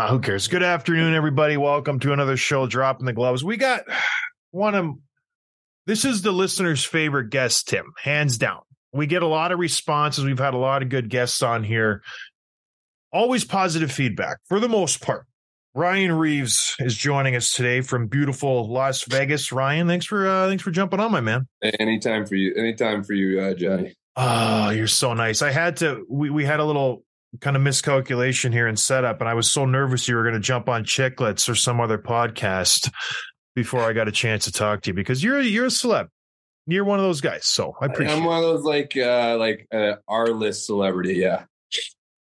Well, who cares? Good afternoon, everybody. Welcome to another show, Dropping the Gloves. We got one of this is the listener's favorite guest, Tim, hands down. We get a lot of responses. We've had a lot of good guests on here. Always positive feedback for the most part. Ryan Reaves is joining us today from beautiful Las Vegas. Ryan, thanks for uh, thanks for jumping on, my man. Anytime for you. Anytime for you, uh, Johnny. Oh, you're so nice. I had to. We we had a little kind of miscalculation here in setup, and I was so nervous you were going to jump on Chicklets or some other podcast before I got a chance to talk to you because you're you're a celeb. You're one of those guys, so I appreciate. I'm one of those like uh like uh, our list celebrity. Yeah.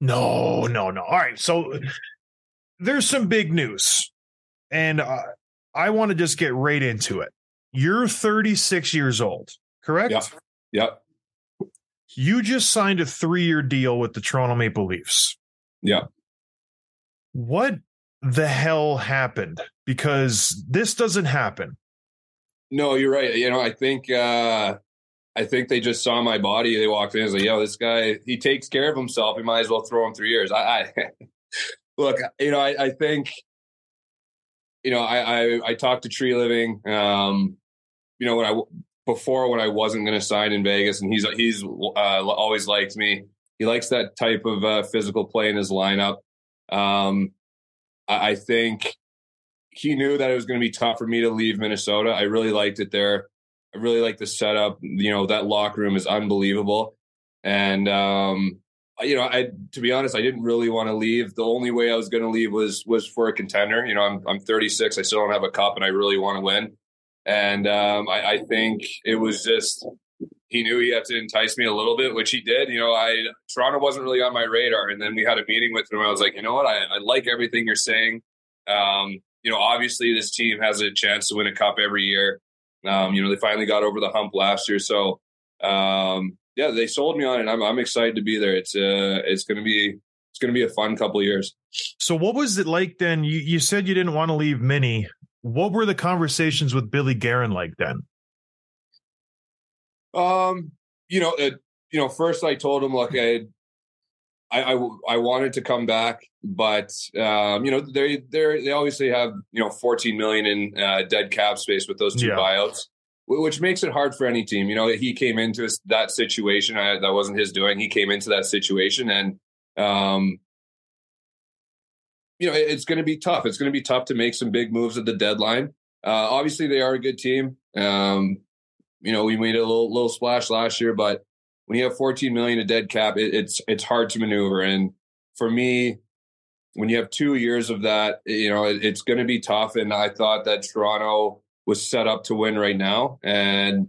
No, no, no. All right, so there's some big news, and uh, I want to just get right into it. You're 36 years old, correct? Yep. Yep. You just signed a three year deal with the Toronto Maple Leafs. Yeah. What the hell happened? Because this doesn't happen. No, you're right. You know, I think uh I think they just saw my body. They walked in and was like, yo, this guy, he takes care of himself. We might as well throw him three years. I, I look, you know, I, I think, you know, I, I, I talked to Treliving, um, you know, when I, before when I wasn't going to sign in Vegas and he's, he's, uh, always liked me. He likes that type of, uh, physical play in his lineup. Um, I, I think he knew that it was going to be tough for me to leave Minnesota. I really liked it there. I really like the setup. You know, that locker room is unbelievable. And, um, you know, I to be honest, I didn't really want to leave. The only way I was going to leave was was for a contender. You know, I'm I'm 36. I still don't have a cup, and I really want to win. And um, I, I think it was just he knew he had to entice me a little bit, which he did. You know, I Toronto wasn't really on my radar, and then we had a meeting with him. I was like, you know what, I, I like everything you're saying. Um, you know, obviously this team has a chance to win a cup every year. Um, you know, they finally got over the hump last year, so um, yeah, they sold me on it. I'm I'm excited to be there. It's uh it's gonna be it's gonna be a fun couple of years. So what was it like then? You you said you didn't want to leave Mini. What were the conversations with Billy Guerin like then? Um, you know, uh, you know, first I told him, look, I, I, I, I wanted to come back, but um, you know, they they they obviously have you know 14 million in uh, dead cap space with those two Yeah. buyouts, which makes it hard for any team. You know, he came into that situation. I, that wasn't his doing. He came into that situation, and um, you know, it's going to be tough. It's going to be tough to make some big moves at the deadline. Uh, obviously, they are a good team. Um, you know, we made a little little splash last year, but when you have 14 million of dead cap, it, it's it's hard to maneuver. And for me, when you have two years of that, you know, it, it's going to be tough. And I thought that Toronto was set up to win right now. And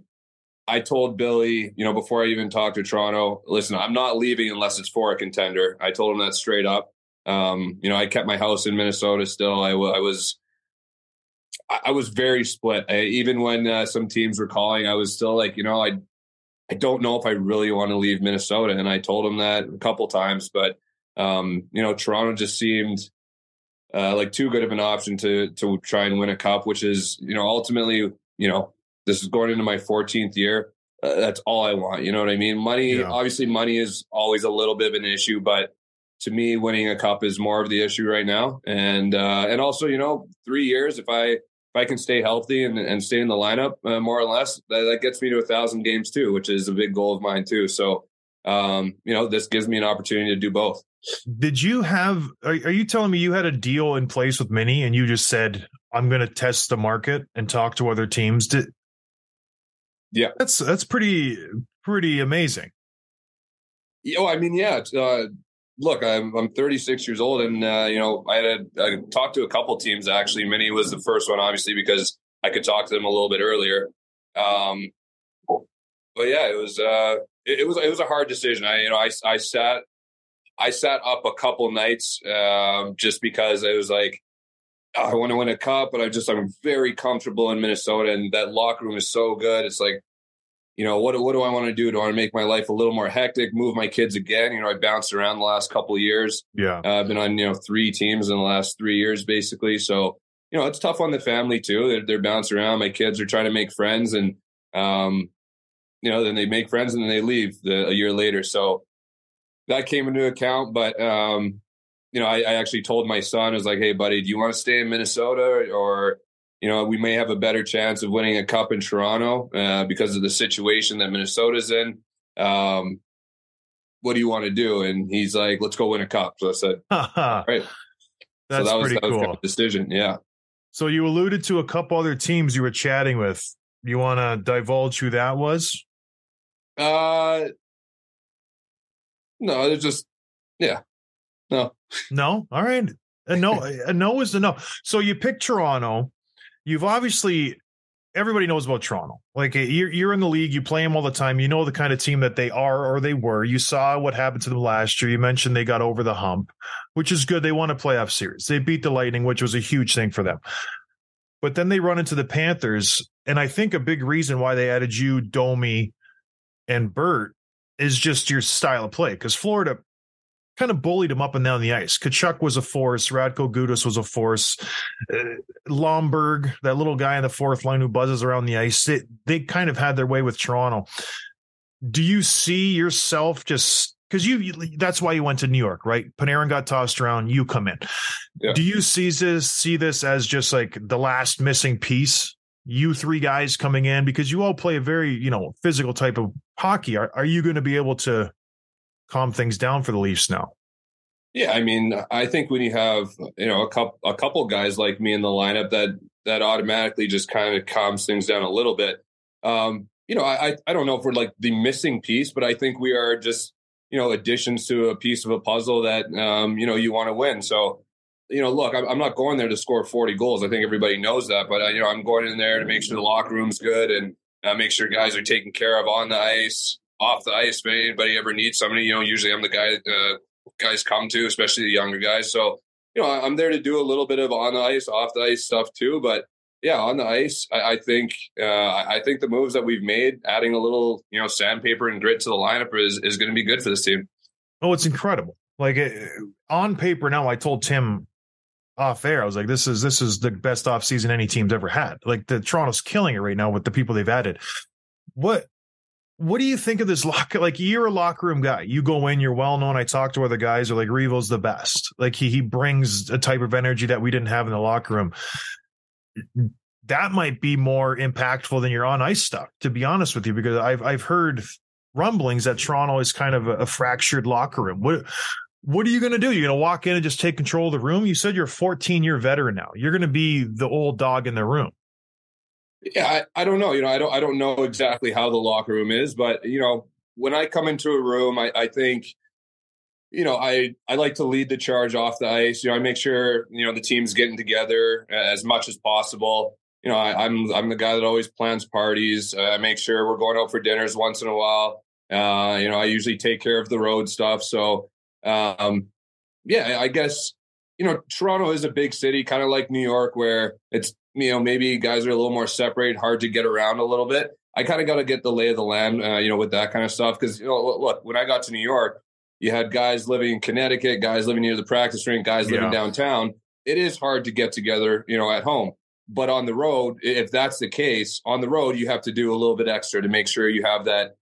I told Billy, you know, before I even talked to Toronto, listen, I'm not leaving unless it's for a contender. I told him that straight up. Um, you know, I kept my house in Minnesota still. I, I was I was very split. I, even when uh, some teams were calling, I was still like, you know, I I don't know if I really want to leave Minnesota, and I told him that a couple times. But um, you know, Toronto just seemed uh, like too good of an option to to try and win a cup, which is you know ultimately you know this is going into my 14th year. uh, that's all I want. You know what I mean? Money, yeah. obviously, money is always a little bit of an issue, but to me, winning a cup is more of the issue right now. And uh, and also, you know, three years if I if I can stay healthy and, and stay in the lineup uh, more or less, that, that, gets me to a thousand games too, which is a big goal of mine too. So, um, you know, this gives me an opportunity to do both. Did you have? Are, are you telling me you had a deal in place with Mini, and you just said, "I'm going to test the market and talk to other teams"? Did yeah, that's that's pretty pretty amazing. Oh, I mean, yeah. Uh, look, I'm I'm 36 years old, and uh, you know, I had a, I talked to a couple teams actually. Mini was the first one, obviously, because I could talk to them a little bit earlier. Um, but yeah, it was uh, it, it was it was a hard decision. I you know I I sat I sat up a couple nights um, just because it was like oh, I want to win a cup, but I just I'm very comfortable in Minnesota, and that locker room is so good. It's like you know, what what do I want to do? Do I want to make my life a little more hectic? Move my kids again? You know, I bounced around the last couple of years. Yeah, uh, I've been on you know three teams in the last three years, basically. So you know, it's tough on the family too. They're, they're bouncing around. My kids are trying to make friends, and um, you know, then they make friends and then they leave the, a year later. So that came into account. But um, you know, I, I actually told my son, I was like, "Hey, buddy, do you want to stay in Minnesota or?" You know, we may have a better chance of winning a cup in Toronto uh, because of the situation that Minnesota's in. Um, what do you want to do? And he's like, let's go win a cup. So I said, right. That's so that was, pretty that was cool. Kind of decision. Yeah. So you alluded to a couple other teams you were chatting with. You want to divulge who that was? Uh, no, it's just, yeah, no, no. All right. A no, a no is a no. So you pick Toronto you've obviously everybody knows about Toronto. Like eh, you're you're in the league, you play them all the time. You know the kind of team that they are or they were. You saw what happened to them last year. You mentioned they got over the hump, which is good. They won a playoff series. They beat the Lightning, which was a huge thing for them. But then they run into the Panthers, and I think a big reason why they added you, Domi, and Bert is just your style of play because Florida kind of bullied him up and down the ice. Tkachuk was a force. Radko Gudas was a force. Uh, Lomberg, that little guy in the fourth line who buzzes around the ice, they, they kind of had their way with Toronto. Do you see yourself just because you, you, that's why you went to New York, right? Panarin got tossed around, you come in. Yeah. Do you see this see this as just like the last missing piece? You three guys coming in because you all play a very you know physical type of hockey. Are are you going to be able to calm things down for the Leafs now. Yeah, I mean, I think when you have you know a couple a couple guys like me in the lineup, that that automatically just kind of calms things down a little bit. Um, you know, I I don't know if we're like the missing piece, but I think we are just you know additions to a piece of a puzzle that um, you know you want to win. So you know, look, I'm not going there to score 40 goals. I think everybody knows that, but uh, you know, I'm going in there to make sure the locker room's good and uh, make sure guys are taken care of on the ice off the ice. If anybody ever needs somebody, you know, usually I'm the guy uh, guys come to, especially the younger guys. So, you know, I'm there to do a little bit of on the ice, off the ice stuff too. But yeah, on the ice, I, I think uh, I think the moves that we've made, adding a little, you know, sandpaper and grit to the lineup is is going to be good for this team. Oh, it's incredible! Like uh, on paper now, I told Tim off air, I was like, "This is this is the best off season any team's ever had." Like the Toronto's killing it right now with the people they've added. What what do you think of this locker? Like you're a locker room guy. You go in, you're well known. I talk to other guys are like Revo's the best. Like he he brings a type of energy that we didn't have in the locker room. That might be more impactful than your on ice stuff, to be honest with you, because I've I've heard rumblings that Toronto is kind of a, a fractured locker room. What what are you going to do? You're going to walk in and just take control of the room? You said you're a 14 year veteran now. You're going to be the old dog in the room. Yeah, I, I don't know. You know, I don't I don't know exactly how the locker room is, but you know, when I come into a room, I, I think, you know, I I like to lead the charge off the ice. You know, I make sure you know the team's getting together as much as possible. You know, I, am I'm, I'm the guy that always plans parties. Uh, I make sure we're going out for dinners once in a while. Uh, you know, I usually take care of the road stuff. So, um, yeah, I guess you know Toronto is a big city, kind of like New York, where it's you know, maybe guys are a little more separated, hard to get around a little bit. I kind of got to get the lay of the land, uh, you know, with that kind of stuff. Because you know, look, when I got to New York, you had guys living in Connecticut, guys living near the practice rink, guys living yeah. downtown. It is hard to get together, you know, at home. but on the road, if that's the case, on the road you have to do a little bit extra to make sure you have that,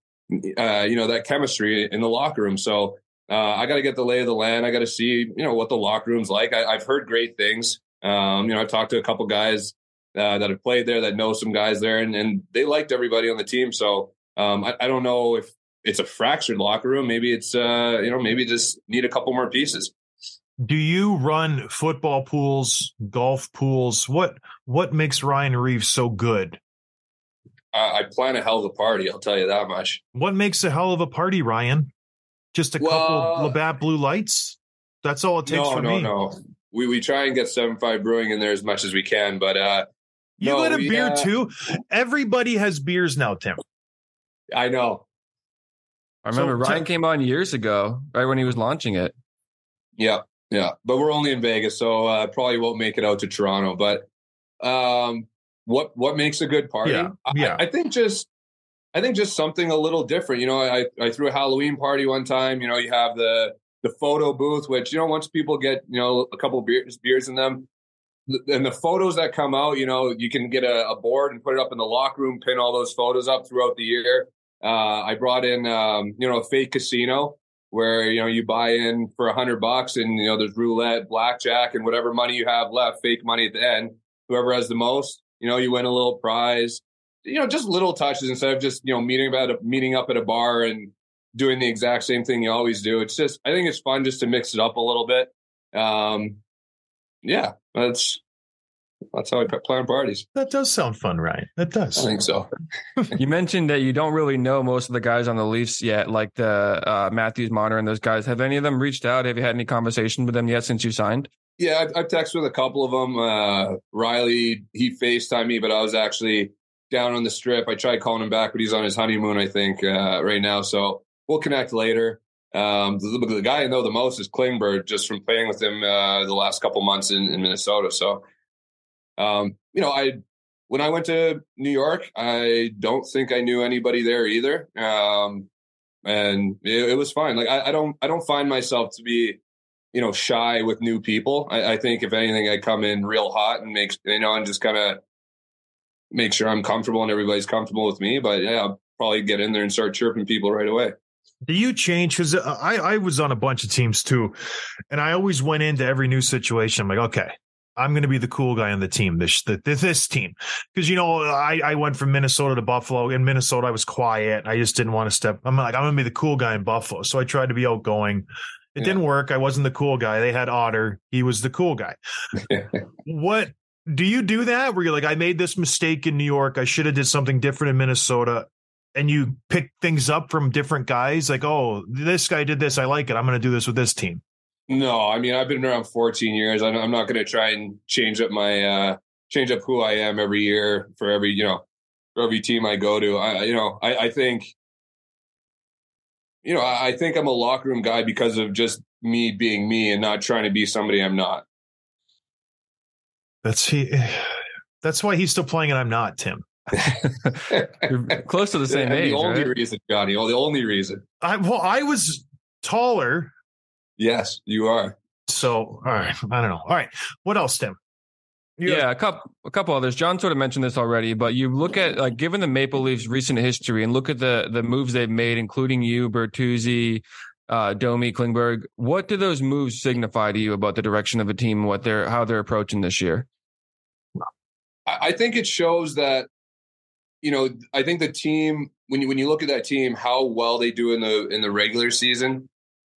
uh, you know, that chemistry in the locker room. So uh, I got to get the lay of the land. I got to see, you know, what the locker room's like. I, have heard great things. Um, you know, I've talked to a couple guys uh, that have played there that know some guys there, and, and they liked everybody on the team. So um, I, I, don't know if it's a fractured locker room. Maybe it's, uh, you know, maybe just need a couple more pieces. Do you run football pools, golf pools? What what makes Ryan Reaves so good? I plan a hell of a party. I'll tell you that much. What makes a hell of a party, Ryan? Just a well, couple Labatt blue lights. That's all it takes no, for no, me. No, no, We we try and get seven five brewing in there as much as we can, but uh you no, got a beer uh, too. Everybody has beers now, Tim. I know. I remember so, Ryan came on years ago, right when he was launching it. Yeah, yeah, but we're only in Vegas, so uh, probably won't make it out to Toronto. But um, what what makes a good party? Yeah, yeah. I, I think just I think just something a little different. You know, I I threw a Halloween party one time. You know, you have the the photo booth, which you know once people get you know a couple beers beers in them, and the photos that come out, you know, you can get a, a, board and put it up in the locker room, pin all those photos up throughout the year. Uh, I brought in, um, you know, a fake casino where you know you buy in for a hundred bucks, and you know there's roulette, blackjack, and whatever money you have left, fake money at the end. Whoever has the most, you know, you win a little prize. You know, just little touches instead of just you know meeting about a, meeting up at a bar and doing the exact same thing you always do. It's just I think it's fun just to mix it up a little bit. Um, yeah, that's that's how I plan parties. That does sound fun, Ryan. That does. I think so. you mentioned that you don't really know most of the guys on the Leafs yet, like the uh, Matthews, Marner, and those guys. Have any of them reached out? Have you had any conversation with them yet since you signed? Yeah, I've, I've texted with a couple of them. Uh, Rielly, he FaceTimed me, but I was actually down on the strip. I tried calling him back, but he's on his honeymoon, I think, uh, right now. So we'll connect later. Um, the, the, guy I know the most is Klingberg, just from playing with him uh, the last couple months in, in Minnesota. So, um, you know, I when I went to New York, I don't think I knew anybody there either, um, and it, it, was fine. Like I, I, don't, I don't find myself to be, you know, shy with new people. I, I think if anything, I come in real hot and make you know, and just kind of make sure I'm comfortable and everybody's comfortable with me. But yeah, I'll probably get in there and start chirping people right away. Do you change? Because uh, I, I was on a bunch of teams too, and I always went into every new situation. I'm like, okay, I'm going to be the cool guy on the team, this this, this team, because you know I, I went from Minnesota to Buffalo. In Minnesota, I was quiet. I just didn't want to step. I'm like I'm going to be the cool guy in Buffalo, so I tried to be outgoing. It yeah. didn't work. I wasn't the cool guy. They had Otter. He was the cool guy. what do you do that? Where you're like, I made this mistake in New York. I should have did something different in Minnesota and you pick things up from different guys like oh this guy did this i like it i'm going to do this with this team. No i mean i've been around 14 years i'm not going to try and change up my uh change up who i am every year for every you know for every team i go to. I you know i, I think you know I, I think i'm a locker room guy because of just me being me and not trying to be somebody i'm not. That's he that's why he's still playing and i'm not tim You're close to the same age. The only right? reason, Johnny. The only reason. I well, I was taller. Yes, you are. So, all right. I don't know. All right. What else, Tim? You yeah, have- a couple, a couple others. John sort of mentioned this already, but you look at like given the Maple Leafs' recent history and look at the the moves they've made, including you, Bertuzzi, uh, Domi, Klingberg. What do those moves signify to you about the direction of a team what they're how they're approaching this year? I think it shows that you know, I think the team when you when you look at that team, how well they do in the in the regular season,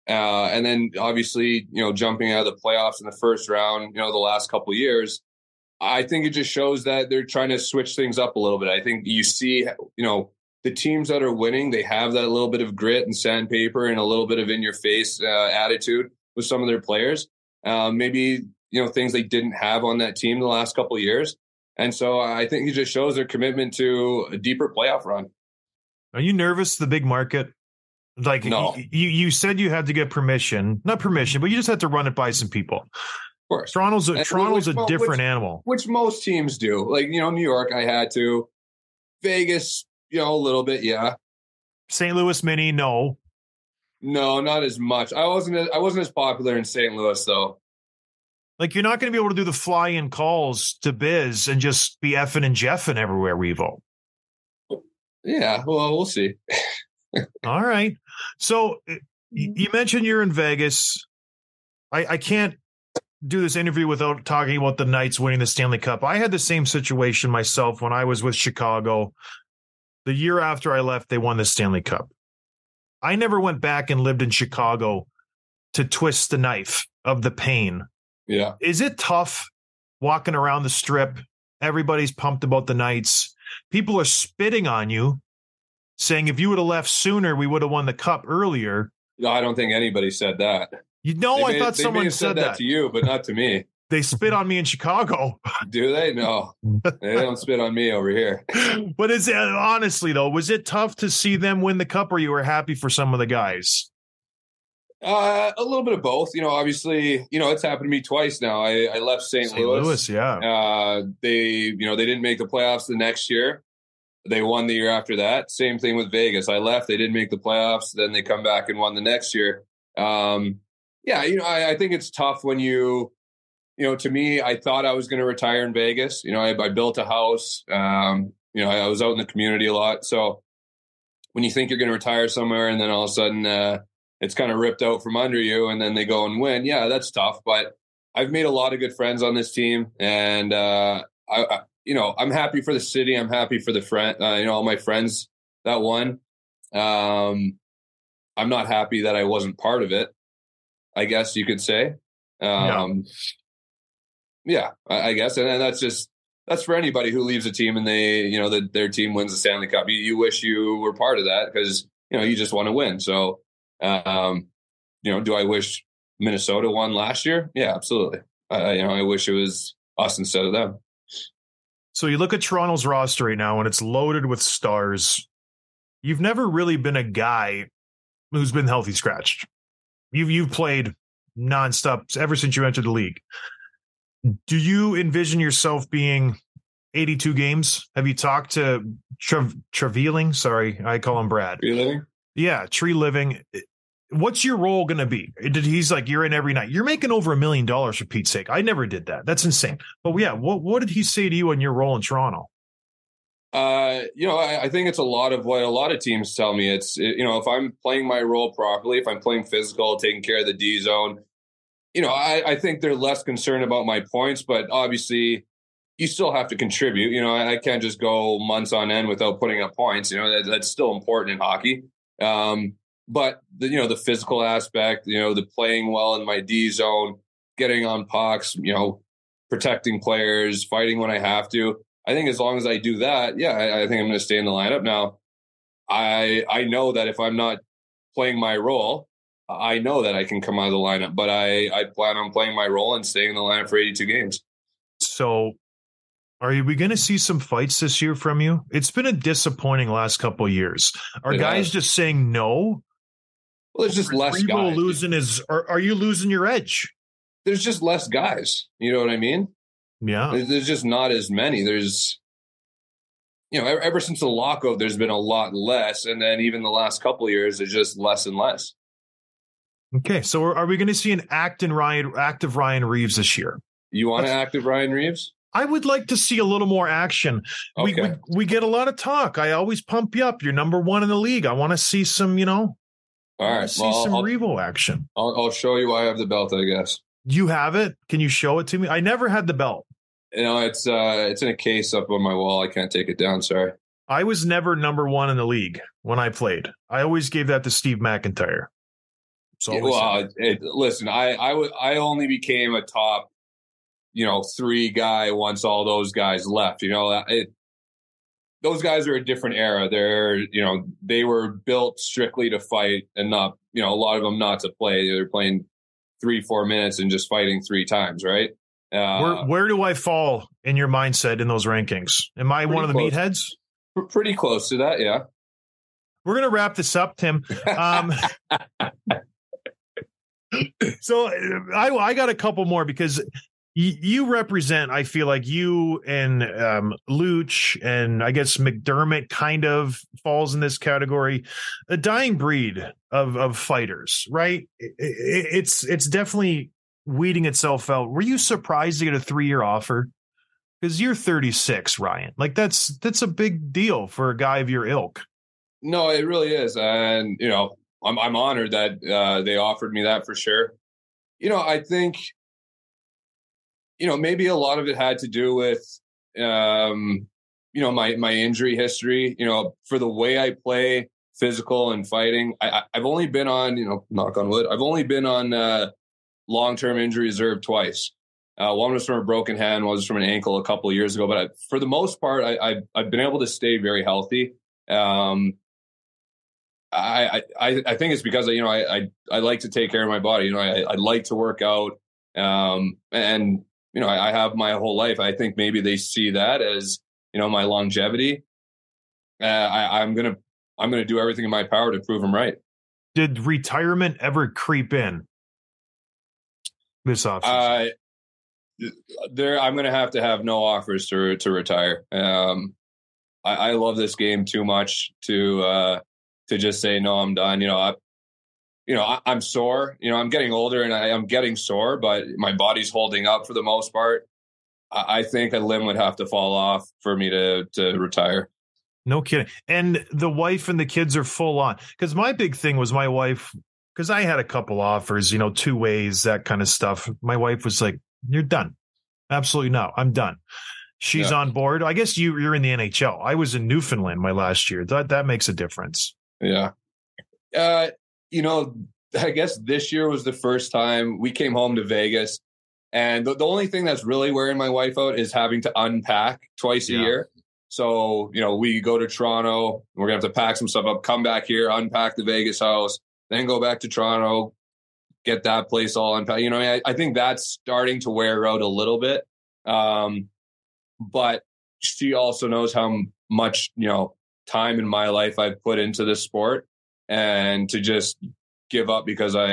uh, and then obviously you know jumping out of the playoffs in the first round, you know, the last couple years, I think it just shows that they're trying to switch things up a little bit. I think you see, you know, the teams that are winning, they have that little bit of grit and sandpaper and a little bit of in your face uh, attitude with some of their players. Um, maybe you know things they didn't have on that team the last couple years. And so I think he just shows their commitment to a deeper playoff run. Are you nervous? The big market, like no. you, you said you had to get permission, not permission, but you just had to run it by some people. Of course, Toronto's a, Toronto's which, a different which, animal, which most teams do. Like you know, New York, I had to. Vegas, you know, a little bit, yeah. St. Louis Mini, no. No, not as much. I wasn't. I wasn't as popular in St. Louis though. Like you're not going to be able to do the fly in calls to Biz and just be effing and jeffing everywhere, Revo. Yeah, well, we'll see. All right. So eh, mm-hmm. you mentioned you're in Vegas. I, I can't do this interview without talking about the Knights winning the Stanley Cup. I had the same situation myself when I was with Chicago. The year after I left, they won the Stanley Cup. I never went back and lived in Chicago to twist the knife of the pain. Yeah. Is it tough walking around the strip? Everybody's pumped about the Knights. People are spitting on you, saying if you would have left sooner, we would have won the cup earlier. No, I don't think anybody said that. You know, They I may- thought someone have said that. to you, but not to me. They spit on me in Chicago. Do they? No, they don't spit on me over here. but is it honestly though, was it tough to see them win the cup or you were happy for some of the guys? Uh, a little bit of both. You know, obviously, you know, it's happened to me twice now. I, I left St. St. Louis. Louis, yeah. Uh, they, you know, they didn't make the playoffs the next year. They won the year after that. Same thing with Vegas. I left. They didn't make the playoffs. Then they come back and won the next year. Um, yeah, you know, I, I think it's tough when you, you know, to me, I thought I was going to retire in Vegas. You know, I, I built a house. Um, you know, I, I was out in the community a lot. So when you think you're going to retire somewhere and then all of a sudden uh, it's kind of ripped out from under you and then they go and win, yeah, that's tough. But I've made a lot of good friends on this team, and uh, I, I, you know, I'm happy for the city. I'm happy for the friend, uh, you know, all my friends that won. Um, I'm not happy that I wasn't part of it. I guess you could say. Um, yeah, I, I guess, and, and that's just that's for anybody who leaves a team and they, you know, the, their team wins the Stanley Cup. You, you wish you were part of that because you know you just want to win. So, um, you know, do I wish Minnesota won last year? Yeah, absolutely. I, you know, I wish it was us instead of them. So you look at Toronto's roster right now and it's loaded with stars. You've never really been a guy who's been healthy scratched. You've you've played nonstop ever since you entered the league. Do you envision yourself being 82 games? Have you talked to Trev Treliving? Sorry, I call him Brad. You living? Yeah, Treliving. What's your role going to be? Did he's like you're in every night? You're making over a million dollars for Pete's sake. I never did that. That's insane. But yeah, what what did he say to you on your role in Toronto? Uh, you know, I, I think it's a lot of what a lot of teams tell me. It's you know, if I'm playing my role properly, if I'm playing physical, taking care of the D zone, you know, I, I think they're less concerned about my points, but obviously you still have to contribute. You know, I, I can't just go months on end without putting up points. You know, that, that's still important in hockey. Um, but the, you know, the physical aspect, you know, the playing well in my D zone, getting on pucks, you know, protecting players, fighting when I have to. I think as long as I do that, yeah, I, I think I'm going to stay in the lineup. Now, I I know that if I'm not playing my role, I know that I can come out of the lineup, but I I plan on playing my role and staying in the lineup for 82 games. So, are we going to see some fights this year from you? It's been a disappointing last couple of years. Are It guys has. just saying no? Well, there's just less Rebo guys. losing his. Are, are you losing your edge? There's just less guys. You know what I mean? Yeah. There's, there's just not as many. There's, you know, ever, ever since the lockout, there's been a lot less, and then even the last couple years, there's just less and less. Okay. So, are, are we going to see an act in Ryan, active Ryan Reaves this year? You want to active Ryan Reaves? I would like to see a little more action. We, we we get a lot of talk. I always pump you up. You're number one in the league. I want to see some, you know, All right. see Well, some I'll, Revo action. I'll, I'll show you I have the belt. I guess. You have it. Can you show it to me? I never had the belt. You know, it's uh, it's in a case up on my wall. I can't take it down. Sorry. I was never number one in the league when I played. I always gave that to Steve MacIntyre. So Yeah, well, it, listen, I I w- I only became a top, you know, three guy once all those guys left. You know, it, those guys are a different era. They're you know they were built strictly to fight and not you know a lot of them not to play. They're playing three four minutes and just fighting three times, right? Uh, where where do I fall in your mindset in those rankings? Am I one of the close. meatheads? we're pretty close to that, yeah. We're gonna wrap this up, Tim. Um, so I I got a couple more because you represent. I feel like you and um, Luch and I guess MacDermid kind of falls in this category, a dying breed of of fighters, right? It- it- it's it's definitely weeding itself out, were you surprised to get a three year offer? Because you're 36, Ryan. Like that's that's a big deal for a guy of your ilk. No, it really is, and you know, I'm I'm honored that uh, they offered me that for sure. You know, I think, you know, maybe a lot of it had to do with, um, you know, my my injury history. You know, for the way I play, physical and fighting, I, I've only been on, you know, knock on wood, I've only been on uh, long term injury reserve twice. Uh, one was from a broken hand, one was from an ankle a couple years ago. But I, for the most part, I, I've been able to stay very healthy. Um, I, I, I think it's because you know I, I, I like to take care of my body. You know, I, I like to work out, um, and you know I, I have my whole life. I think maybe they see that as you know my longevity. Uh, I, I'm gonna I'm gonna do everything in my power to prove them right. Did retirement ever creep in this option? Uh, there, I'm gonna have to have no offers to to retire. Um, I, I love this game too much to uh, to just say no i'm done you know i you know I, am sore you know i'm getting older and I, am getting sore but my body's holding up for the most part. I, I think a limb would have to fall off for me to to retire. No kidding. And the wife and the kids are full on. Because my big thing was my wife because i had a couple offers you know two ways that kind of stuff. My wife was like you're done. Absolutely no i'm done. She's yeah. on board. I guess you you're in the nhl i was in newfoundland my last year. That that makes a difference. Yeah. Uh, you know, I guess this year was the first time we came home to Vegas. And the, the only thing that's really wearing my wife out is having to unpack twice a year. So, you know, we go to Toronto, we're going to have to pack some stuff up, come back here, unpack the Vegas house, then go back to Toronto, get that place all unpacked. You know, I, I think that's starting to wear out a little bit. Um, but she also knows how much, you know, time in my life I've put into this sport and to just give up because I,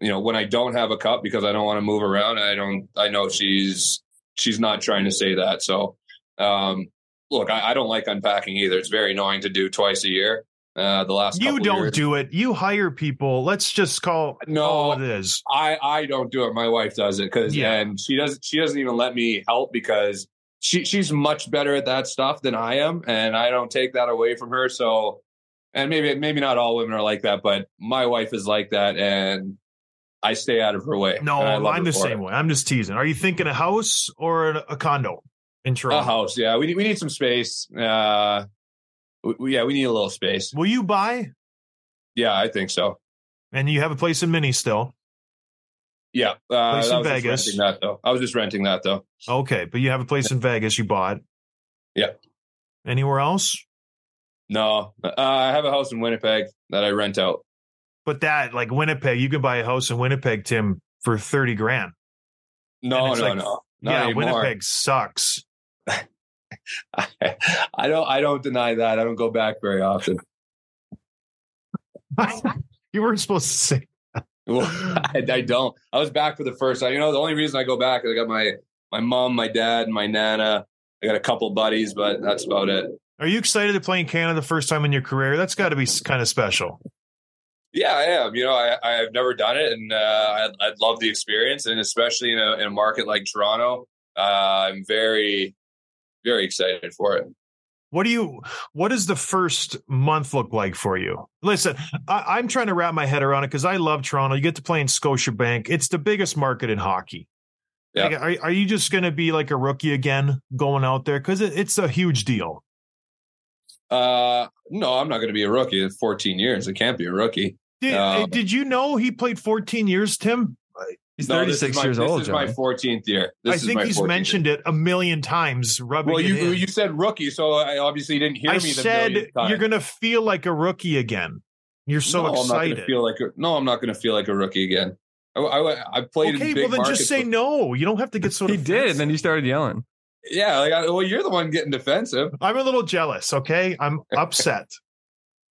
you know, when I don't have a cup because I don't want to move around, I don't, I know she's, she's not trying to say that. So, um, look, I, I don't like unpacking either. It's very annoying to do twice a year. Uh, the last you don't years. do it. You hire people. Let's just call no. Call it is. I I don't do it. My wife does it because yeah. and she doesn't She doesn't even let me help because she she's much better at that stuff than I am, and I don't take that away from her. So, and maybe maybe not all women are like that, but my wife is like that, and I stay out of her way. No, I'm the same it. way. I'm just teasing. Are you thinking a house or a, a condo in Toronto? A house, yeah. We we need some space. Uh, we, yeah, we need a little space. Will you buy? Yeah, I think so. And you have a place in Mini still. Yeah, uh, place in Vegas. That though, I was just renting that though. Okay, but you have a place in Vegas you bought. Yeah. Anywhere else? No, uh, I have a house in Winnipeg that I rent out. But that, like Winnipeg, you can buy a house in Winnipeg, Tim, for thirty grand. No, no, like, no. yeah, anymore. Winnipeg sucks. I don't. I don't deny that. I don't go back very often. you weren't supposed to say well, I, I, don't. I was back for the first time. You know, the only reason I go back is I got my my mom, my dad, my nana. I got a couple buddies, but that's about it. Are you excited to play in Canada the first time in your career? That's got to be kind of special. Yeah, I am. You know, I, I've never done it, and uh, I'd, I'd love the experience, and especially in a, in a market like Toronto, uh, I'm very, very excited for it. What do you? What does the first month look like for you? Listen, I, am trying to wrap my head around it because I love Toronto. You get to play in Scotiabank. It's the biggest market in hockey. Yeah. Like, are, are you just going to be like a rookie again going out there? Because it, it's a huge deal. Uh, no, I'm not going to be a rookie. in 14 years. I can't be a rookie. Did, um, did you know he played 14 years, Tim? He's no, 36 my, years old. This is my 14th year. This I think he's mentioned year. it a million times. Rubbing well, you in. you said rookie, so I obviously didn't hear I me. I said you're going to feel like a rookie again. You're so no, excited. I'm feel like a, no, I'm not going to feel like a rookie again. I, I, I played. Okay, well then just say no. You don't have to get so. He did, and then you started yelling. Yeah, like well, you're the one getting defensive. I'm a little jealous. Okay, I'm upset.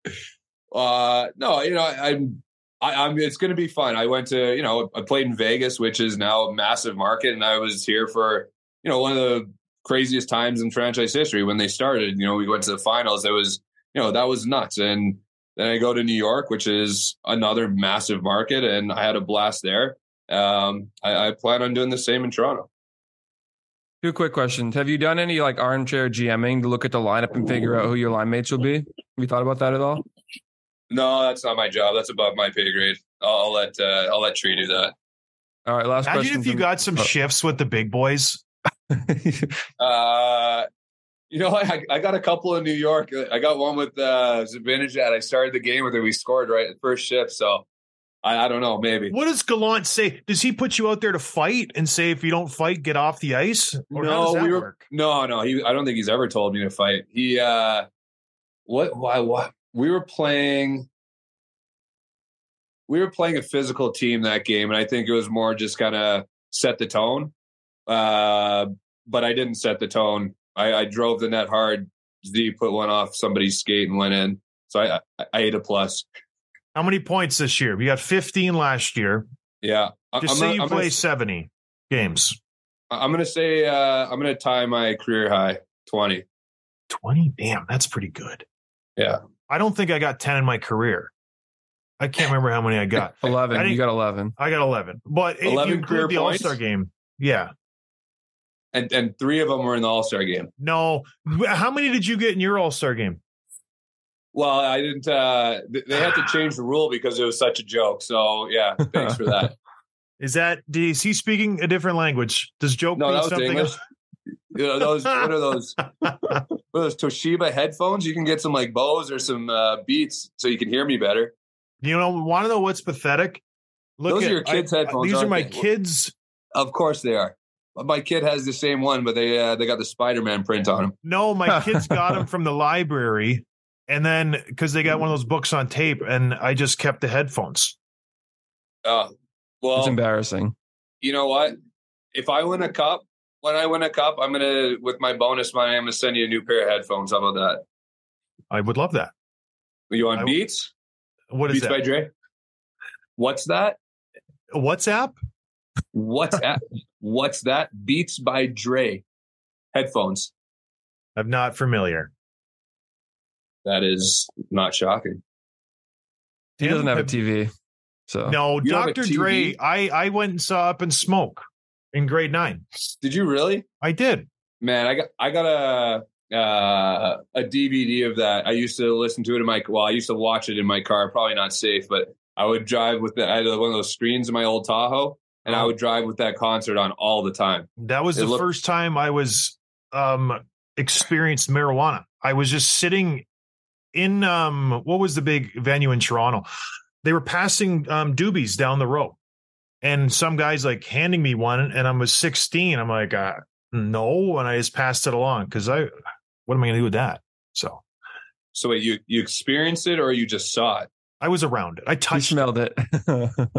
uh, no, you know, I, I'm I, am it's going to be fun. I went to, you know, I played in Vegas, which is now a massive market, and I was here for, you know, one of the craziest times in franchise history when they started. You know, we went to the finals. It was, you know, that was nuts. And then I go to New York, which is another massive market, and I had a blast there. um, I, I plan on doing the same in Toronto. Two quick questions. Have you done any like armchair GMing to look at the lineup and figure out who your line mates will be? Have you thought about that at all? No, that's not my job. That's above my pay grade. I'll, I'll let uh, I'll let Tree do that. All right, last Imagine question. if you from- got some Oh. shifts with the big boys. Uh, you know, I, I got a couple in New York. I got one with uh, Zibanejad. I started the game with it. We scored right at first shift. So I, I don't know. Maybe. What does Gallant say? Does he put you out there to fight and say if you don't fight, get off the ice? Or No, we were- work? No, no. He. I don't think he's ever told me to fight. He. uh What? Why? What? We were playing. We were playing a physical team that game, and I think it was more just kind of set the tone. Uh, but I didn't set the tone. I, I drove the net hard. Z put one off somebody's skate and went in. So I, I, I ate a plus. How many points this year? We got 15 last year. Yeah. I- Just I'm say gonna- you I'm play gonna- 70 games. I'm gonna say uh, I'm gonna tie my career high twenty. 20? Damn, that's pretty good. Yeah. I don't think I got 10 in my career. I can't remember how many I got. Eleven. didn't- You got eleven. I got 11. But if 11 you career include the All Star game, yeah. And and three of them were in the All Star game. No. How many did you get in your All Star game? Well, I didn't. Uh, they had to change the rule because it was such a joke. So yeah, thanks for that. Is that, is he speaking a different language? Does joke No, mean that was something English. else? You know those what are those? What are those Toshiba headphones? You can get some like Bose or some uh, Beats so you can hear me better. You know, want to know what's pathetic? Look Those are your kids' I- headphones, These are aren't my they? kids. Of course they are. My kid has the same one, but they uh, they got the Spider Man print on them. No, my kids got them from the library, and then because they got one of those books on tape, and I just kept the headphones. Oh, Uh, It's embarrassing. you know what? If I win a cup, when I win a cup, I'm gonna with my bonus money, I'm gonna send you a new pair of headphones. How about that? I would love that. Are you on I- Beats? What is Beats that? by Dre. What's that? WhatsApp? What's that? What's that? Beats by Dre. Headphones. I'm not familiar. That is not shocking. He doesn't have a TV. So No, You don't have a Dr. Dre. I I went and saw Up in Smoke in grade nine. Did you really? I did. Man, I got I got a uh, a DVD of that. I used to listen to it in my well, I used to watch it in my car. Probably not safe, but I would drive with the I had one of those screens in my old Tahoe, and I Oh. would drive with that concert on all the time. That was It the looked- first time I was um experienced marijuana. I was just sitting in um what was the big venue in Toronto? They were passing um doobies down the road. And some guys like handing me one and I was 16. I'm like, uh, no, and I just passed it along because I what am I gonna do with that? So So wait, you you experienced it or you just saw it? I was around it. I touched it. smelled it.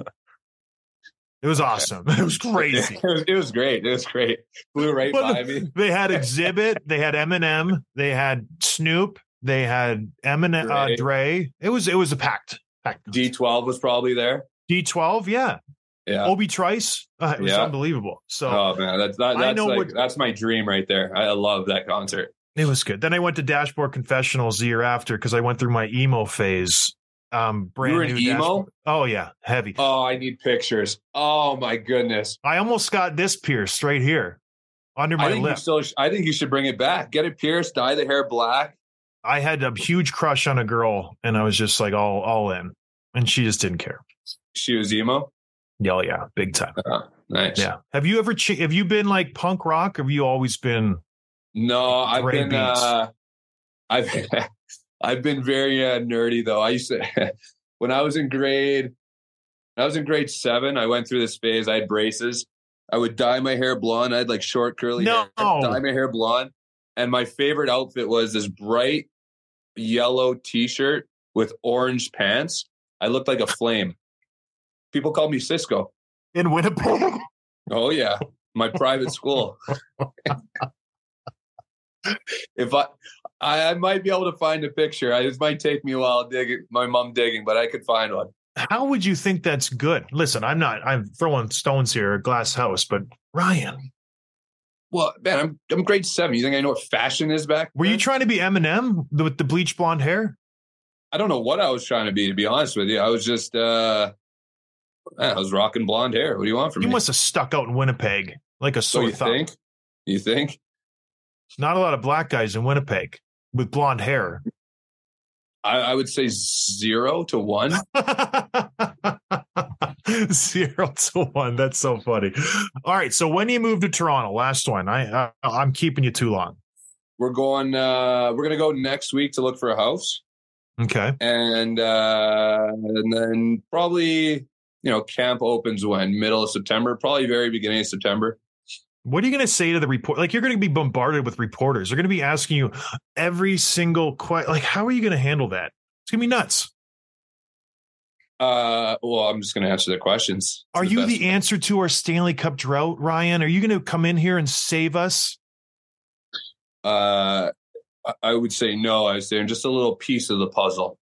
It was awesome. It was crazy. it, was, it was great. It was great. Flew right But by me. They had Xzibit, they had Eminem, they had Snoop, they had Eminem, uh, Dre. Dre. It was it was a packed packed. D12 was probably there. D12, yeah. Yeah. Obi Trice, uh, it was Yeah. unbelievable. So Oh man, that's that, I that's know like what- that's my dream right there. I love that concert. it was good. Then I went to Dashboard Confessionals the year after because I went through my emo phase. Um, brand were an new emo? Dashboard- Oh yeah, heavy. Oh, I need pictures. Oh my goodness. I almost got this pierced right here under I my you lip. still. I think you should bring it back. Get it pierced. Dye the hair black. I had a huge crush on a girl, and I was just like all all in, and she just didn't care. She was emo. Yeah, oh, yeah, big time. Oh, nice. Yeah. Have you ever ch- have you been like punk rock? Have you always been? No, I've been. Uh, I've I've been very uh, nerdy though. I used to when I was in grade. I was in grade seven. I went through this phase. I had braces. I would dye my hair blonde. I had like short curly No. hair. Dye my hair blonde, and my favorite outfit was this bright yellow T-shirt with orange pants. I looked like a flame. People called me Cisco. In Winnipeg? Oh yeah, my private school. if I, I, might be able to find a picture. I, it might take me a while digging, my mom digging, but I could find one. How would you think that's good? Listen, I'm not. I'm throwing stones here, a glass house, but Ryan, Well, man, I'm I'm grade seven. You think I know what fashion is back? were you trying to be Eminem with the bleach blonde hair? I don't know what I was trying to be. To be honest with you, I was just. uh I was rocking blonde hair. What do you want from You me? You must have stuck out in Winnipeg like a so sore you thumb. think? You think? There's not a lot of black guys in Winnipeg with blonde hair. I, I would say zero to one. Zero to one. That's so funny. All right. So when you move to Toronto, last one. I, I I'm keeping you too long. We're going. uh We're gonna go next week to look for a house, Okay. and uh and then probably you know camp opens when middle of September, probably very beginning of September. What are you going to say to the report? Like you're going to be bombarded with reporters. They're going to be asking you every single question. Like, how are you going to handle that? It's going to be nuts. Uh, well, I'm just gonna answer the questions. Are to you the answer to our Stanley Cup drought, Ryan? Are you going to come in here and save us? Uh, I- would say no. I was I'm just a little piece of the puzzle.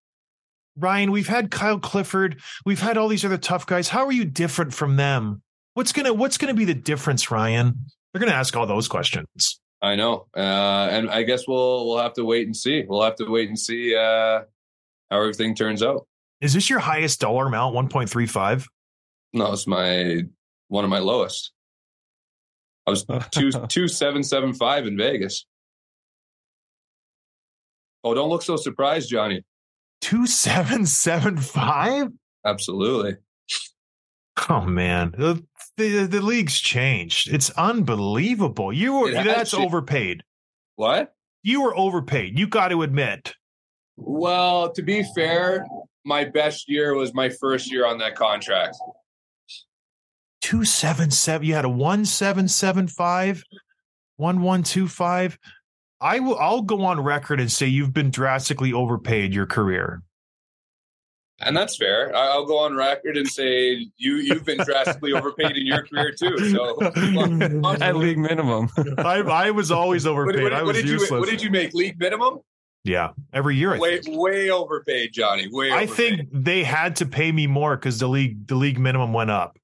Ryan, we've had Kyle Clifford. We've had all these other tough guys. How are you different from them? What's gonna What's gonna be the difference, Ryan? They're gonna ask all those questions. I know, uh, and I guess we'll we'll have to wait and see. We'll have to wait and see uh, how everything turns out. Is this your highest dollar amount? One point three five. No, it's my one of my lowest. I was two two seven seven five in Vegas. Oh, don't look so surprised, Johnny. Two seven seven five. Absolutely. Oh man, the, the the league's changed. It's unbelievable. You were that's overpaid. What? You were overpaid. You got to admit. Well, to be fair, my best year was my first year on that contract. Two seven seven. You had a one seven seven five, one one two five. I will. I'll go on record and say you've been drastically overpaid your career. And that's fair. I- I'll go on record and say you you've been drastically overpaid in your career too. So At league minimum. I, I was always what, overpaid. what- I was did useless. you what did you make league minimum? Yeah, every year. I Way think. way overpaid, Johnny. Way I overpaid. think they had to pay me more because the league the league minimum went up.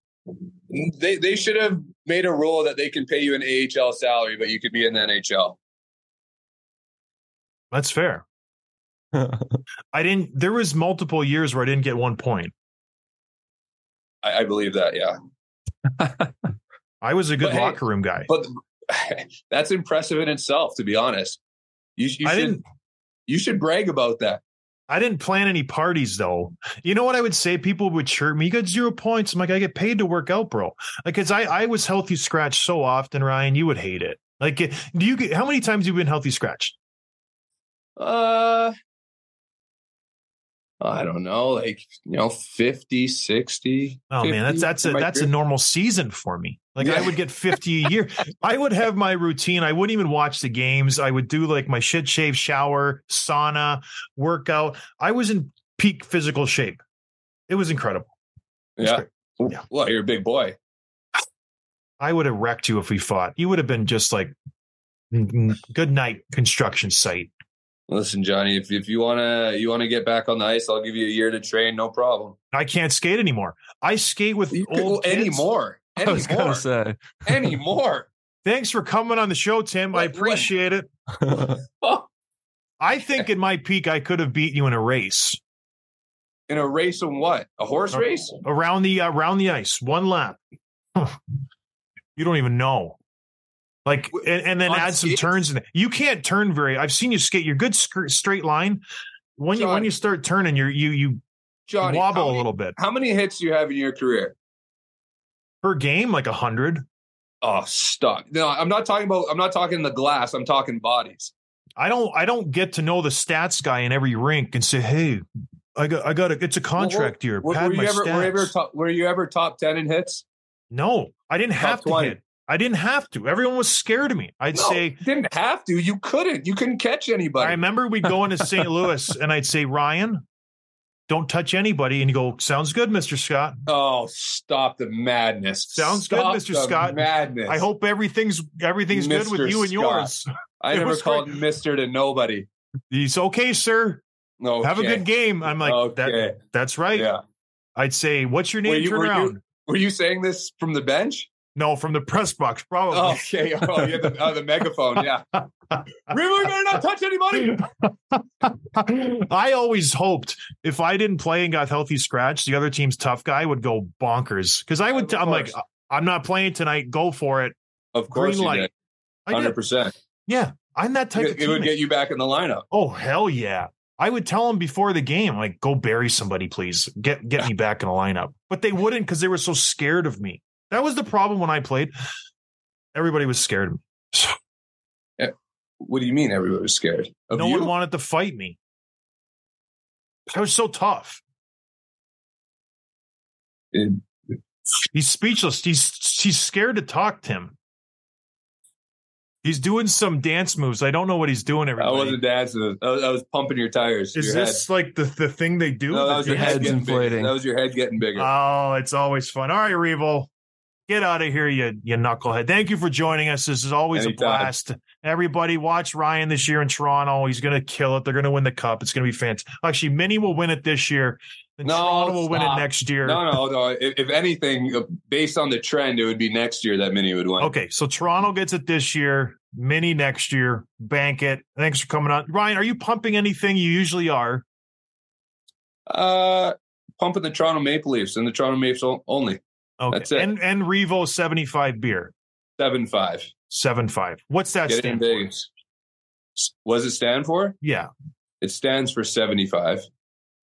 they they should have made a rule that they can pay you an AHL salary, but you could be in the NHL. That's fair. I didn't. There was multiple years where I didn't get one point. I, I believe that, yeah. I was a good But hey- locker room guy. But that's impressive in itself, to be honest. You, you I should didn't. You should brag about that. I didn't plan any parties though. You know what I would say? People would chirp me. You got zero points. I'm like, I get paid to work out, bro. Like, cause I I was healthy scratch so often, Ryan. You would hate it. Like, do you get how many times have you been healthy scratched? Uh I don't know, like you know, 50, 60. Oh man, that's that's a that's a normal season for me. Like I would get 50 a year. I would have my routine. I wouldn't even watch the games. I would do like my shit shave, shower, sauna, workout. I was in peak physical shape. It was incredible. It was Yeah. great. Yeah. Well, you're a big boy. I would have wrecked you if we fought. You would have been just like good night construction site. Listen, Johnny, if if you wanna you wanna get back on the ice, I'll give you a year to train, no problem. I can't skate anymore. I skate with You old kids. anymore. I was gonna say. anymore. Thanks for coming on the show, Tim. I What- what- appreciate it. Oh, I think in my peak, I could have beat you in a race. in a race of what? A horse race? around the uh, around the ice, one lap. you don't even know. Like and, and then add some turns in it. You can't turn very. I've seen you skate. You're good straight line. When you when you start turning, you're you you Johnny, wobble how a little bit How many hits do you have in your career? per game, like a hundred. Oh, stop. No, I'm not talking about I'm not talking the glass, I'm talking bodies. I don't I don't get to know the stats guy in every rink and say, hey, I got I got a, it's a contract year. Were, were you ever were you ever top, were you ever top 10 in hits? no, I didn't Top have to 20. hit. I didn't have to. Everyone was scared of me. I'd No, say you didn't have to. You couldn't. You couldn't catch anybody. I remember we'd go into St. Louis and I'd say, Ryan, don't touch anybody. And you go, sounds good, Mr. Scott. oh, stop the madness. Sounds good, Mr. Scott. Madness. I hope everything's everything's good with Mr. you and yours. I never called Mister to nobody. He's okay, sir. No, Have a good game. I'm like, okay. that that's right. yeah. I'd say, what's your Were name? you- Turn were you- around. Were you saying this from the bench? No, from the press box, probably. Oh, okay. Oh, you have the, oh, the megaphone. Yeah. Really better not touch anybody. I always hoped if I didn't play and got healthy scratch, the other team's tough guy would go bonkers. Because I would, t- I'm like. Uh, I'm not playing tonight. Go for it. Of course, Green light. Hundred percent. Yeah, I'm that type of. It would teammate. get you back in the lineup. Oh hell yeah! I would tell them before the game, like, go bury somebody, please. Get get me back in the lineup. But they wouldn't because they were so scared of me. That was the problem when I played. Everybody was scared of me. So eh, What do you mean? Everybody was scared of no you? one wanted to fight me. I was so tough. It- He's speechless. He's he's scared to talk to him. He's doing some dance moves. I don't know what he's doing. I wasn't dancing. I was, I was pumping your tires. Is your this like the, the thing they do? No, that was your head inflating. bigger. That was your head getting bigger. Oh, it's always fun. All right, Revo, get out of here, you you knucklehead. Thank you for joining us. This is always Anytime. a blast. Everybody, watch Ryan this year in Toronto. He's going to kill it. They're going to win the cup. It's going to be fantastic. Actually, Minnie will win it this year. And No, Toronto will win it next year. no, no, no. If, if anything, uh, based on the trend, it would be next year that Mini would win. Okay, so Toronto gets it this year. Minnie next year. Bank it. Thanks for coming on, Ryan. Are you pumping anything? You usually are. Uh, pumping the Toronto Maple Leafs and the Toronto Maple Leafs only. Okay, That's it. and and Revo seventy five beer Seven five. seven five. What's that Get stand for? Does it stand for? Yeah, It stands for seventy five.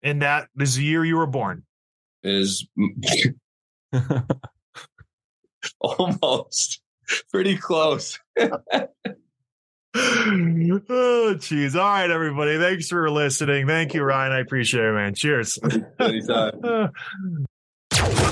and that is the year you were born. Is almost pretty close. oh, jeez. All right, everybody. Thanks for listening. Thank you, Ryan. I appreciate it, man. Cheers. Anytime.